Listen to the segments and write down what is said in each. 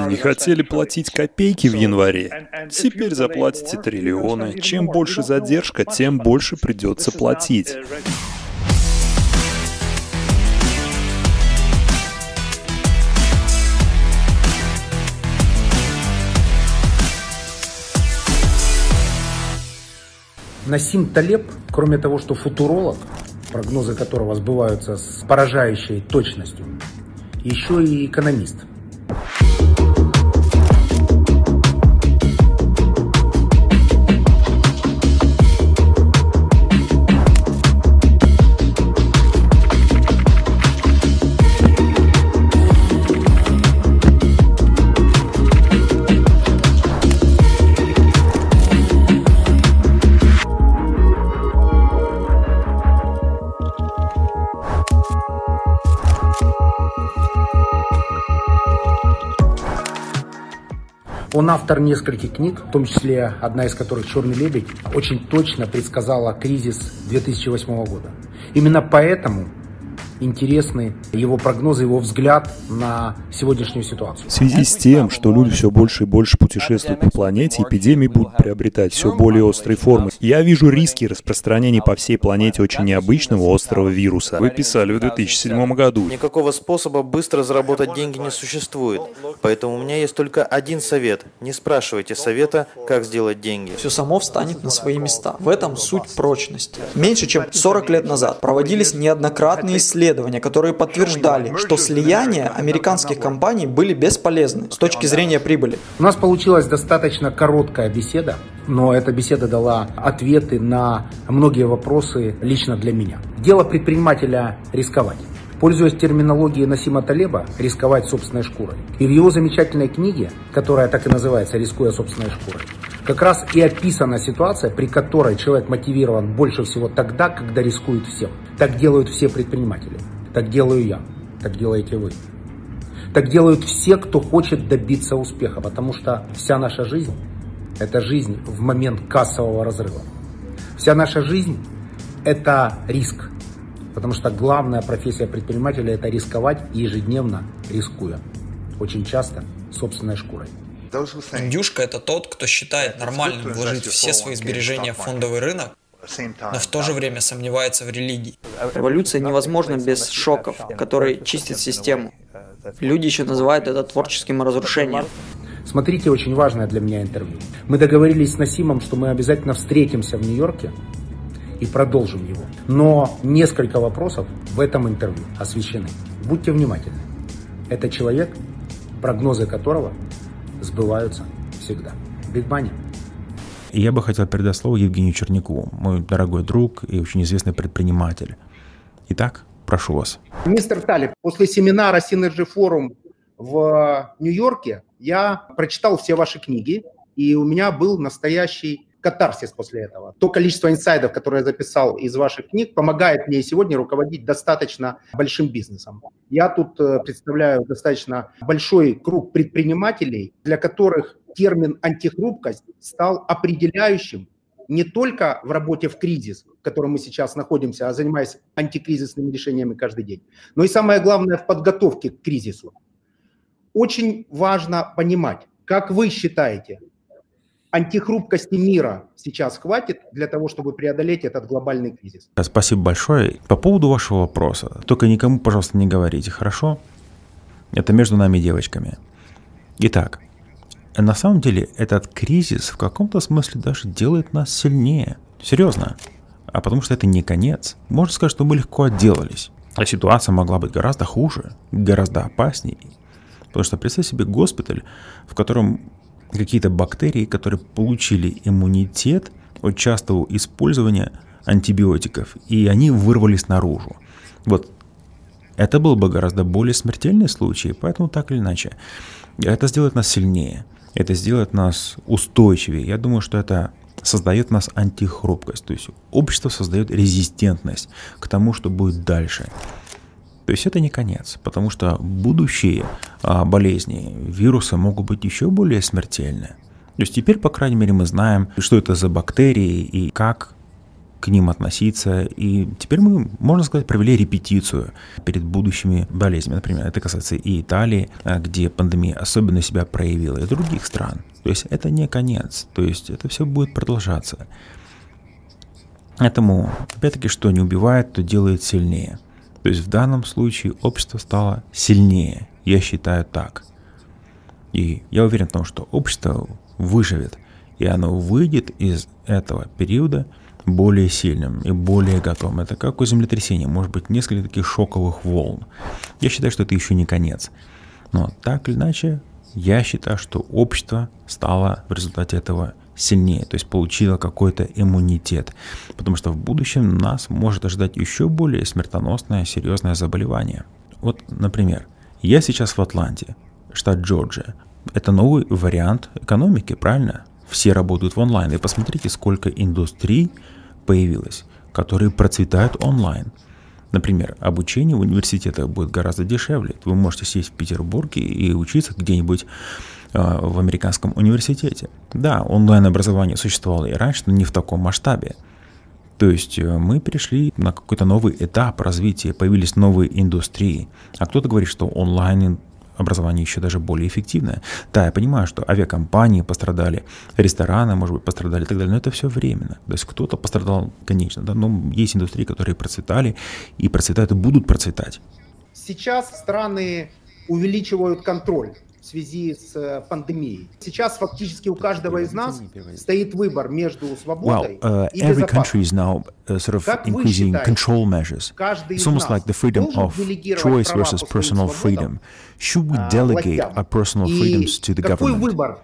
Не хотели платить копейки в январе. Теперь заплатите триллионы. Чем больше задержка, тем больше придется платить. Насим Талеб, кроме того, что футуролог, прогнозы которого сбываются с поражающей точностью, еще и экономист – Он автор нескольких книг, в том числе одна из которых «Черный лебедь», очень точно предсказала кризис 2008 года. Именно поэтому интересны его прогнозы, его взгляд на сегодняшнюю ситуацию. В связи с тем, что люди все больше и больше путешествуют по планете, эпидемии будут приобретать все более острые формы. Я вижу риски распространения по всей планете очень необычного острого вируса. Вы писали в 2007 году. Никакого способа быстро заработать деньги не существует. Поэтому у меня есть только один совет. Не спрашивайте совета, как сделать деньги. Все само встанет на свои места. В этом суть прочности. Меньше чем 40 лет назад проводились неоднократные исследования исследования, которые подтверждали, что слияния американских компаний были бесполезны с точки зрения прибыли. У нас получилась достаточно короткая беседа, но эта беседа дала ответы на многие вопросы лично для меня. Дело предпринимателя рисковать. Пользуясь терминологией Насима Талеба, рисковать собственной шкурой. И в его замечательной книге, которая так и называется «Рискуя собственной шкурой», как раз и описана ситуация, при которой человек мотивирован больше всего тогда, когда рискует всем. Так делают все предприниматели. Так делаю я. Так делаете вы. Так делают все, кто хочет добиться успеха, потому что вся наша жизнь – это жизнь в момент кассового разрыва. Вся наша жизнь – это риск, потому что главная профессия предпринимателя – это рисковать ежедневно, рискуя. Очень часто собственной шкурой. Индюшка – это тот, кто считает нормальным вложить все свои сбережения в фондовый рынок, но в то же время сомневается в религии. Революция невозможна без шоков, которые чистят систему. Люди еще называют это творческим разрушением. Смотрите очень важное для меня интервью. Мы договорились с Насимом, что мы обязательно встретимся в Нью-Йорке и продолжим его. Но несколько вопросов в этом интервью освещены. Будьте внимательны. Это человек, прогнозы которого сбываются всегда. Big Money. Я бы хотел передать слово Евгению Черняку, мой дорогой друг и очень известный предприниматель. Итак, прошу вас. Мистер Талиб, после семинара Synergy Forum в Нью-Йорке я прочитал все ваши книги, и у меня был настоящий катарсис после этого. То количество инсайдов, которое я записал из ваших книг, помогает мне сегодня руководить достаточно большим бизнесом. Я тут э, представляю достаточно большой круг предпринимателей, для которых термин антихрупкость стал определяющим не только в работе в кризис, в котором мы сейчас находимся, а занимаясь антикризисными решениями каждый день, но и самое главное в подготовке к кризису. Очень важно понимать, как вы считаете, антихрупкости мира сейчас хватит для того, чтобы преодолеть этот глобальный кризис. Спасибо большое. По поводу вашего вопроса, только никому, пожалуйста, не говорите, хорошо? Это между нами девочками. Итак, на самом деле этот кризис в каком-то смысле даже делает нас сильнее. Серьезно. А потому что это не конец. Можно сказать, что мы легко отделались. А ситуация могла быть гораздо хуже, гораздо опаснее. Потому что представь себе госпиталь, в котором какие-то бактерии, которые получили иммунитет от частого использования антибиотиков, и они вырвались наружу. Вот это был бы гораздо более смертельный случай, поэтому так или иначе. Это сделает нас сильнее, это сделает нас устойчивее. Я думаю, что это создает нас антихрупкость, то есть общество создает резистентность к тому, что будет дальше. То есть это не конец, потому что будущие а, болезни, вирусы могут быть еще более смертельны. То есть теперь, по крайней мере, мы знаем, что это за бактерии и как к ним относиться. И теперь мы, можно сказать, провели репетицию перед будущими болезнями. Например, это касается и Италии, а, где пандемия особенно себя проявила, и других стран. То есть это не конец, то есть это все будет продолжаться. Поэтому, опять-таки, что не убивает, то делает сильнее. То есть в данном случае общество стало сильнее. Я считаю так. И я уверен в том, что общество выживет, и оно выйдет из этого периода более сильным и более готовым. Это как у землетрясения, может быть несколько таких шоковых волн. Я считаю, что это еще не конец. Но так или иначе, я считаю, что общество стало в результате этого сильнее, то есть получила какой-то иммунитет, потому что в будущем нас может ожидать еще более смертоносное, серьезное заболевание. Вот, например, я сейчас в Атланте, штат Джорджия. Это новый вариант экономики, правильно? Все работают в онлайн. И посмотрите, сколько индустрий появилось, которые процветают онлайн. Например, обучение в университетах будет гораздо дешевле. Вы можете сесть в Петербурге и учиться где-нибудь в американском университете. Да, онлайн-образование существовало и раньше, но не в таком масштабе. То есть э, мы перешли на какой-то новый этап развития, появились новые индустрии. А кто-то говорит, что онлайн образование еще даже более эффективное. Да, я понимаю, что авиакомпании пострадали, рестораны, может быть, пострадали и так далее, но это все временно. То есть кто-то пострадал, конечно, да, но есть индустрии, которые процветали и процветают и будут процветать. Сейчас страны увеличивают контроль в связи с э, пандемией. Сейчас фактически у каждого из нас стоит выбор между свободой well, uh, и every country is now uh, sort of increasing control measures. It's almost like the freedom of choice versus personal freedom. Should we delegate our personal freedoms to the government?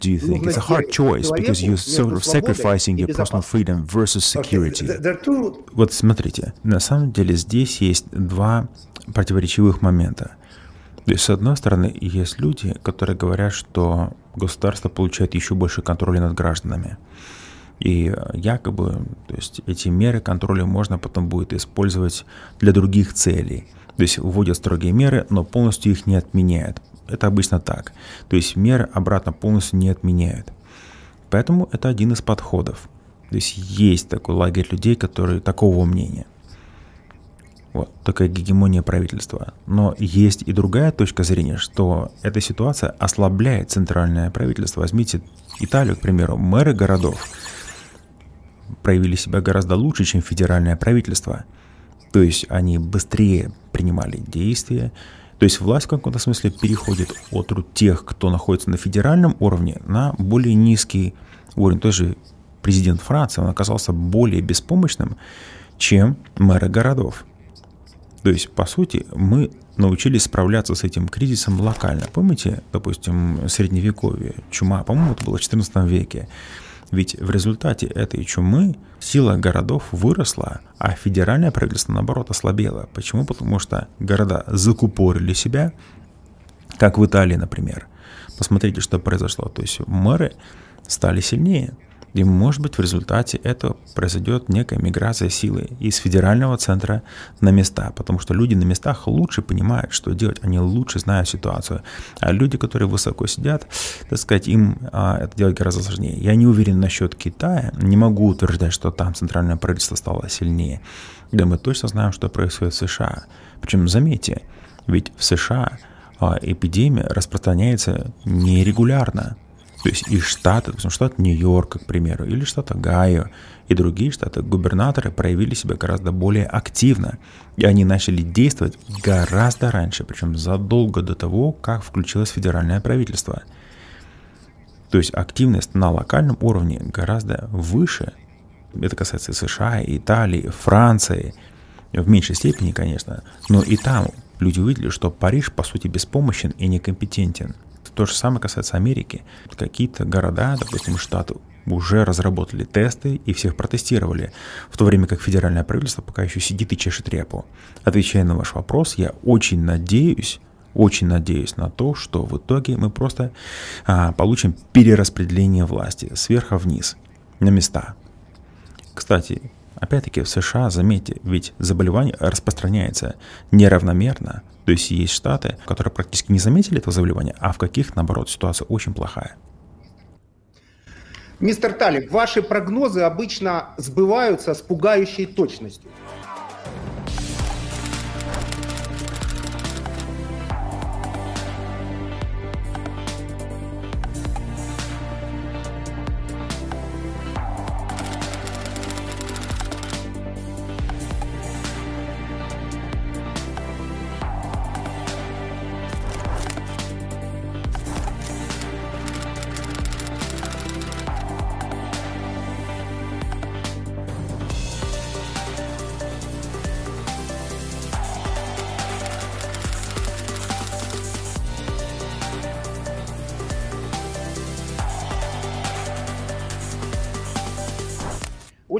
do you think? It's a hard choice because you're sort of sacrificing your personal freedom versus security. Вот смотрите, на самом деле здесь есть два противоречивых момента. То есть, с одной стороны, есть люди, которые говорят, что государство получает еще больше контроля над гражданами. И якобы то есть, эти меры контроля можно потом будет использовать для других целей. То есть вводят строгие меры, но полностью их не отменяют. Это обычно так. То есть меры обратно полностью не отменяют. Поэтому это один из подходов. То есть есть такой лагерь людей, которые такого мнения. Вот такая гегемония правительства. Но есть и другая точка зрения, что эта ситуация ослабляет центральное правительство. Возьмите Италию, к примеру, мэры городов проявили себя гораздо лучше, чем федеральное правительство. То есть они быстрее принимали действия. То есть власть в каком-то смысле переходит от тех, кто находится на федеральном уровне, на более низкий уровень. Тоже президент Франции, он оказался более беспомощным, чем мэры городов. То есть, по сути, мы научились справляться с этим кризисом локально. Помните, допустим, средневековье, чума, по-моему, это было в XIV веке. Ведь в результате этой чумы сила городов выросла, а федеральное правительство, наоборот, ослабело. Почему? Потому что города закупорили себя, как в Италии, например. Посмотрите, что произошло. То есть мэры стали сильнее. И, может быть, в результате этого произойдет некая миграция силы из федерального центра на места, потому что люди на местах лучше понимают, что делать, они лучше знают ситуацию. А люди, которые высоко сидят, так сказать, им а, это делать гораздо сложнее. Я не уверен насчет Китая, не могу утверждать, что там центральное правительство стало сильнее. Да мы точно знаем, что происходит в США. Причем, заметьте, ведь в США а, эпидемия распространяется нерегулярно. То есть и штаты, допустим, штат Нью-Йорк, к примеру, или штат Огайо, и другие штаты, губернаторы проявили себя гораздо более активно. И они начали действовать гораздо раньше, причем задолго до того, как включилось федеральное правительство. То есть активность на локальном уровне гораздо выше. Это касается США, Италии, Франции. В меньшей степени, конечно. Но и там люди увидели, что Париж, по сути, беспомощен и некомпетентен. То же самое касается Америки. Какие-то города, допустим, штаты уже разработали тесты и всех протестировали, в то время как федеральное правительство пока еще сидит и чешет репу. Отвечая на ваш вопрос, я очень надеюсь, очень надеюсь на то, что в итоге мы просто а, получим перераспределение власти сверху вниз на места. Кстати, опять-таки в США, заметьте, ведь заболевание распространяется неравномерно, то есть есть штаты, которые практически не заметили этого заболевания, а в каких, наоборот, ситуация очень плохая. Мистер Талик, ваши прогнозы обычно сбываются с пугающей точностью.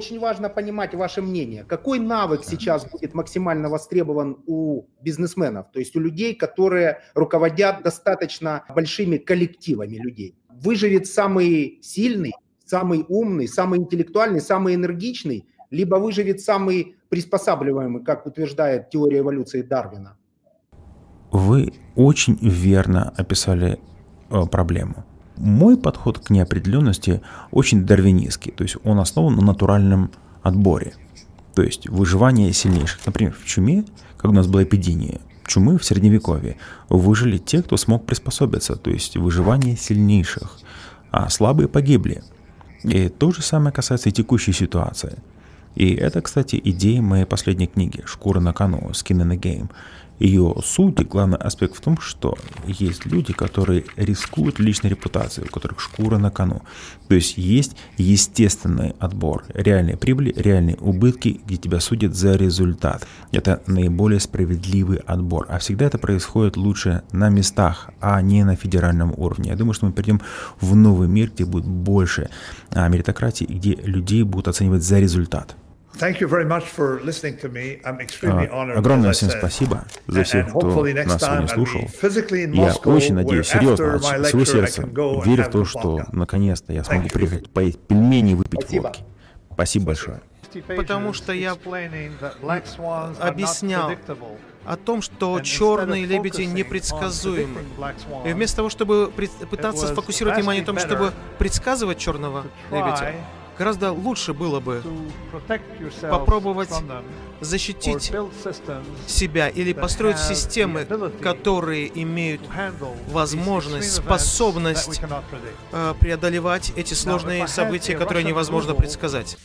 Очень важно понимать ваше мнение. Какой навык сейчас будет максимально востребован у бизнесменов, то есть у людей, которые руководят достаточно большими коллективами людей? Выживет самый сильный, самый умный, самый интеллектуальный, самый энергичный, либо выживет самый приспосабливаемый, как утверждает теория эволюции Дарвина? Вы очень верно описали э, проблему. Мой подход к неопределенности очень дарвинистский, то есть он основан на натуральном отборе, то есть выживание сильнейших. Например, в чуме, когда у нас была эпидемия, чумы в средневековье, выжили те, кто смог приспособиться, то есть выживание сильнейших, а слабые погибли. И то же самое касается и текущей ситуации. И это, кстати, идея моей последней книги «Шкура на кону» «Skin in the Game». Ее суть главный аспект в том, что есть люди, которые рискуют личной репутацией, у которых шкура на кону. То есть есть естественный отбор, реальные прибыли, реальные убытки, где тебя судят за результат. Это наиболее справедливый отбор. А всегда это происходит лучше на местах, а не на федеральном уровне. Я думаю, что мы перейдем в новый мир, где будет больше а, меритократии, где людей будут оценивать за результат. Огромное всем спасибо за всех, кто нас сегодня слушал. Я очень надеюсь, серьезно, от всего сердца, верю в то, что наконец-то я смогу приехать поесть пельмени и выпить водки. Спасибо большое. Потому что я объяснял о том, что черные лебеди непредсказуемы. И вместо того, чтобы пытаться сфокусировать внимание на том, чтобы предсказывать черного лебедя, Гораздо лучше было бы попробовать защитить себя или построить системы, которые имеют возможность, способность э, преодолевать эти сложные события, которые невозможно предсказать.